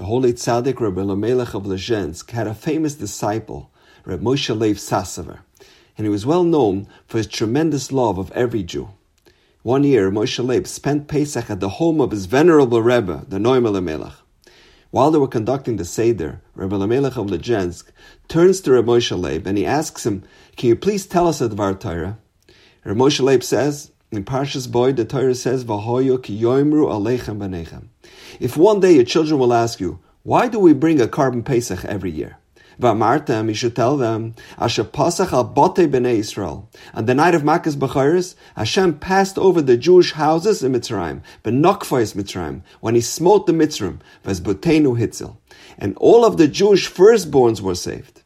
The holy tzaddik Rabbi Elimelech of Lezhensk had a famous disciple, Rabbi Moshe Leib Sassover, and he was well known for his tremendous love of every Jew. One year, Moshe Leib spent Pesach at the home of his venerable Rebbe, the Noam Elimelech. While they were conducting the Seder, Rebbe Elimelech of Lezhensk turns to Rebbe Moshe Leib and he asks him, Can you please tell us a Dvar Torah? Rebbe Moshe Leib says, in Parshas Bo, the Torah says. If one day your children will ask you, "Why do we bring a korban pesach every year?" V'amartem, you should tell them, "Asher pasach al bote b'nei Israel." On the night of Makkas Bechoros, Hashem passed over the Jewish houses in Mitzrayim, b'nokfayis Mitzrayim, when He smote the Mitzrayim, v'ezbotenu hitzel, and all of the Jewish firstborns were saved.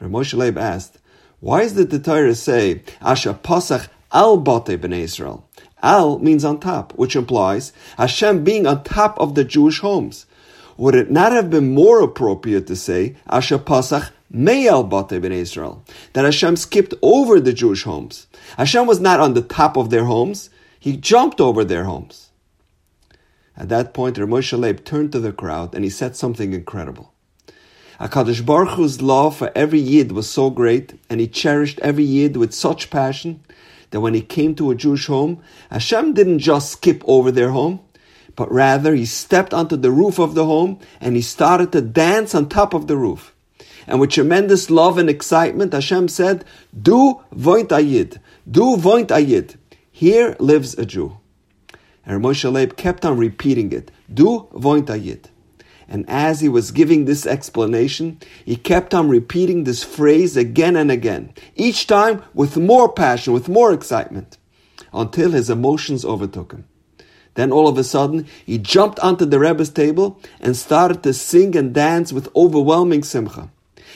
Rav Moshe Leib asked, "Why is it the Torah say Asher pasach Al Bate Bnei Israel. Al means on top, which implies Hashem being on top of the Jewish homes. Would it not have been more appropriate to say Asher Pasach Me'al Bate Bnei Israel, that Hashem skipped over the Jewish homes? Hashem was not on the top of their homes; He jumped over their homes. At that point, Moshe Leib turned to the crowd and he said something incredible. Hakadosh Baruch Hu's love for every Yid was so great, and He cherished every Yid with such passion that when he came to a Jewish home, Hashem didn't just skip over their home, but rather he stepped onto the roof of the home and he started to dance on top of the roof. And with tremendous love and excitement, Hashem said, Du voint ayid, du voint ayid. Here lives a Jew. And Moshe Leib kept on repeating it, Du voint ayid. And as he was giving this explanation, he kept on repeating this phrase again and again, each time with more passion, with more excitement, until his emotions overtook him. Then all of a sudden, he jumped onto the Rebbe's table and started to sing and dance with overwhelming simcha.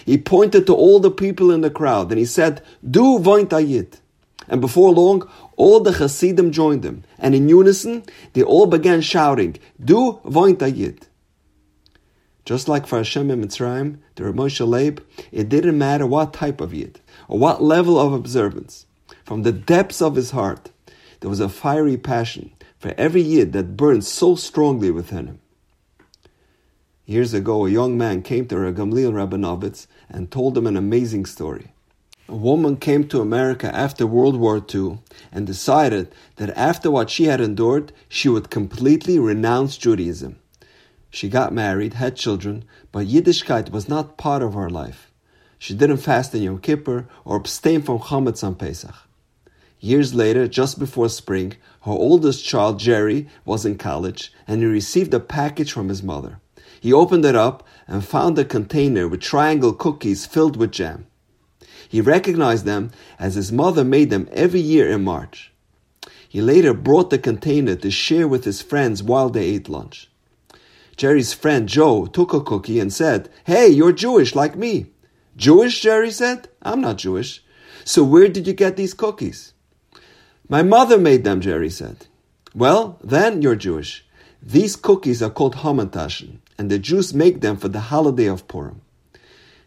He pointed to all the people in the crowd and he said, Du voint And before long, all the Hasidim joined him, and in unison, they all began shouting, Du voint just like for Hashem in Mitzrayim, the Moshe Leib, it didn't matter what type of Yid or what level of observance. From the depths of his heart, there was a fiery passion for every Yid that burned so strongly within him. Years ago, a young man came to Gamliel Rabinovitz and told him an amazing story. A woman came to America after World War II and decided that after what she had endured, she would completely renounce Judaism. She got married, had children, but Yiddishkeit was not part of her life. She didn't fast in Yom Kippur or abstain from chametz on Pesach. Years later, just before spring, her oldest child, Jerry, was in college and he received a package from his mother. He opened it up and found a container with triangle cookies filled with jam. He recognized them as his mother made them every year in March. He later brought the container to share with his friends while they ate lunch. Jerry's friend Joe took a cookie and said, Hey, you're Jewish like me. Jewish? Jerry said. I'm not Jewish. So where did you get these cookies? My mother made them, Jerry said. Well, then you're Jewish. These cookies are called hamantaschen, and the Jews make them for the holiday of Purim.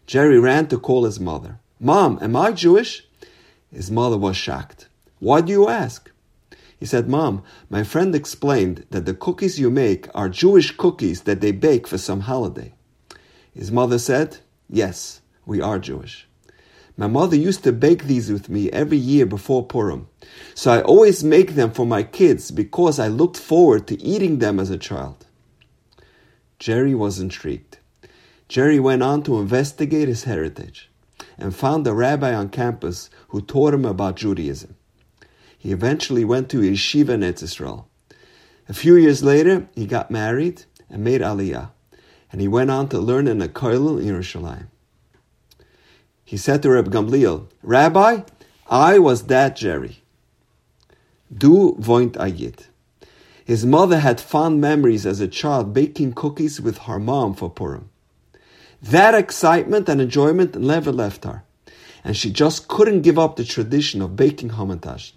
Jerry ran to call his mother. Mom, am I Jewish? His mother was shocked. Why do you ask? He said, Mom, my friend explained that the cookies you make are Jewish cookies that they bake for some holiday. His mother said, Yes, we are Jewish. My mother used to bake these with me every year before Purim, so I always make them for my kids because I looked forward to eating them as a child. Jerry was intrigued. Jerry went on to investigate his heritage and found a rabbi on campus who taught him about Judaism. He eventually went to Yeshiva in Israel. A few years later, he got married and made Aliyah, and he went on to learn in a kollel in Yerushalayim. He said to Reb Gamliel, Rabbi, I was that Jerry. Du voint ayit. His mother had fond memories as a child baking cookies with her mom for Purim. That excitement and enjoyment never left her, and she just couldn't give up the tradition of baking hamantash.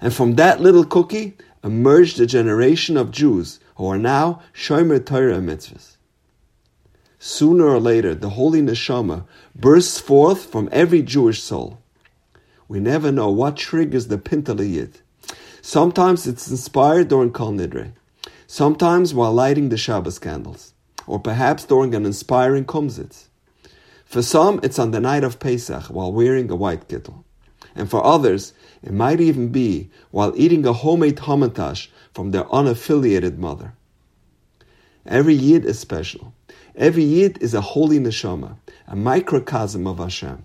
And from that little cookie emerged a generation of Jews who are now Shomer Torah mitzvahs. Sooner or later, the holy neshama bursts forth from every Jewish soul. We never know what triggers the pintele Yid. Sometimes it's inspired during Kol Nidre, sometimes while lighting the Shabbos candles, or perhaps during an inspiring kumsitz. For some, it's on the night of Pesach while wearing a white kittel. And for others, it might even be while eating a homemade hamantash from their unaffiliated mother. Every Yid is special. Every Yid is a holy neshama, a microcosm of Hashem.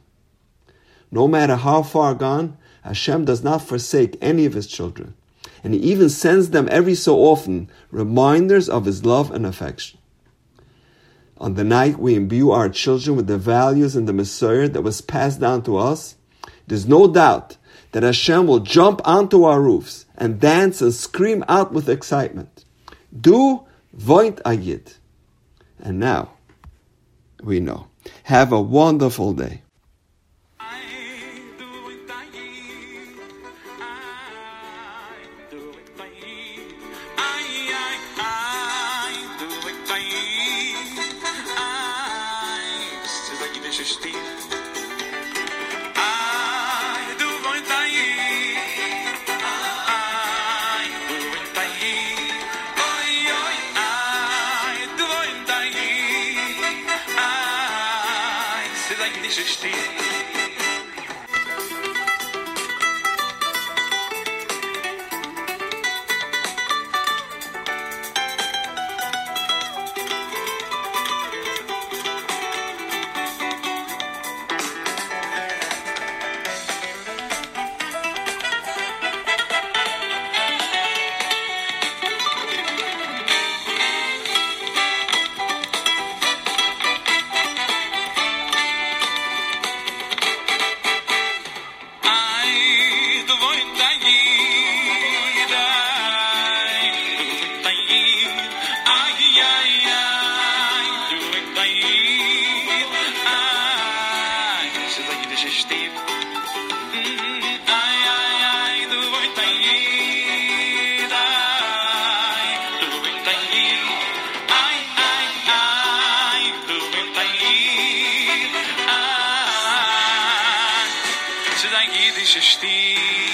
No matter how far gone, Hashem does not forsake any of his children, and he even sends them every so often reminders of his love and affection. On the night we imbue our children with the values and the mesorah that was passed down to us, there's no doubt that Hashem will jump onto our roofs and dance and scream out with excitement. Du voint ayid. And now, we know. Have a wonderful day. precisa desistir. Stil.